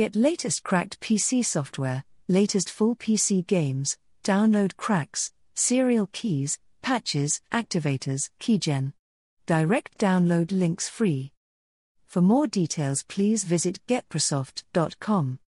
Get latest cracked PC software, latest full PC games, download cracks, serial keys, patches, activators, keygen. Direct download links free. For more details, please visit getprosoft.com.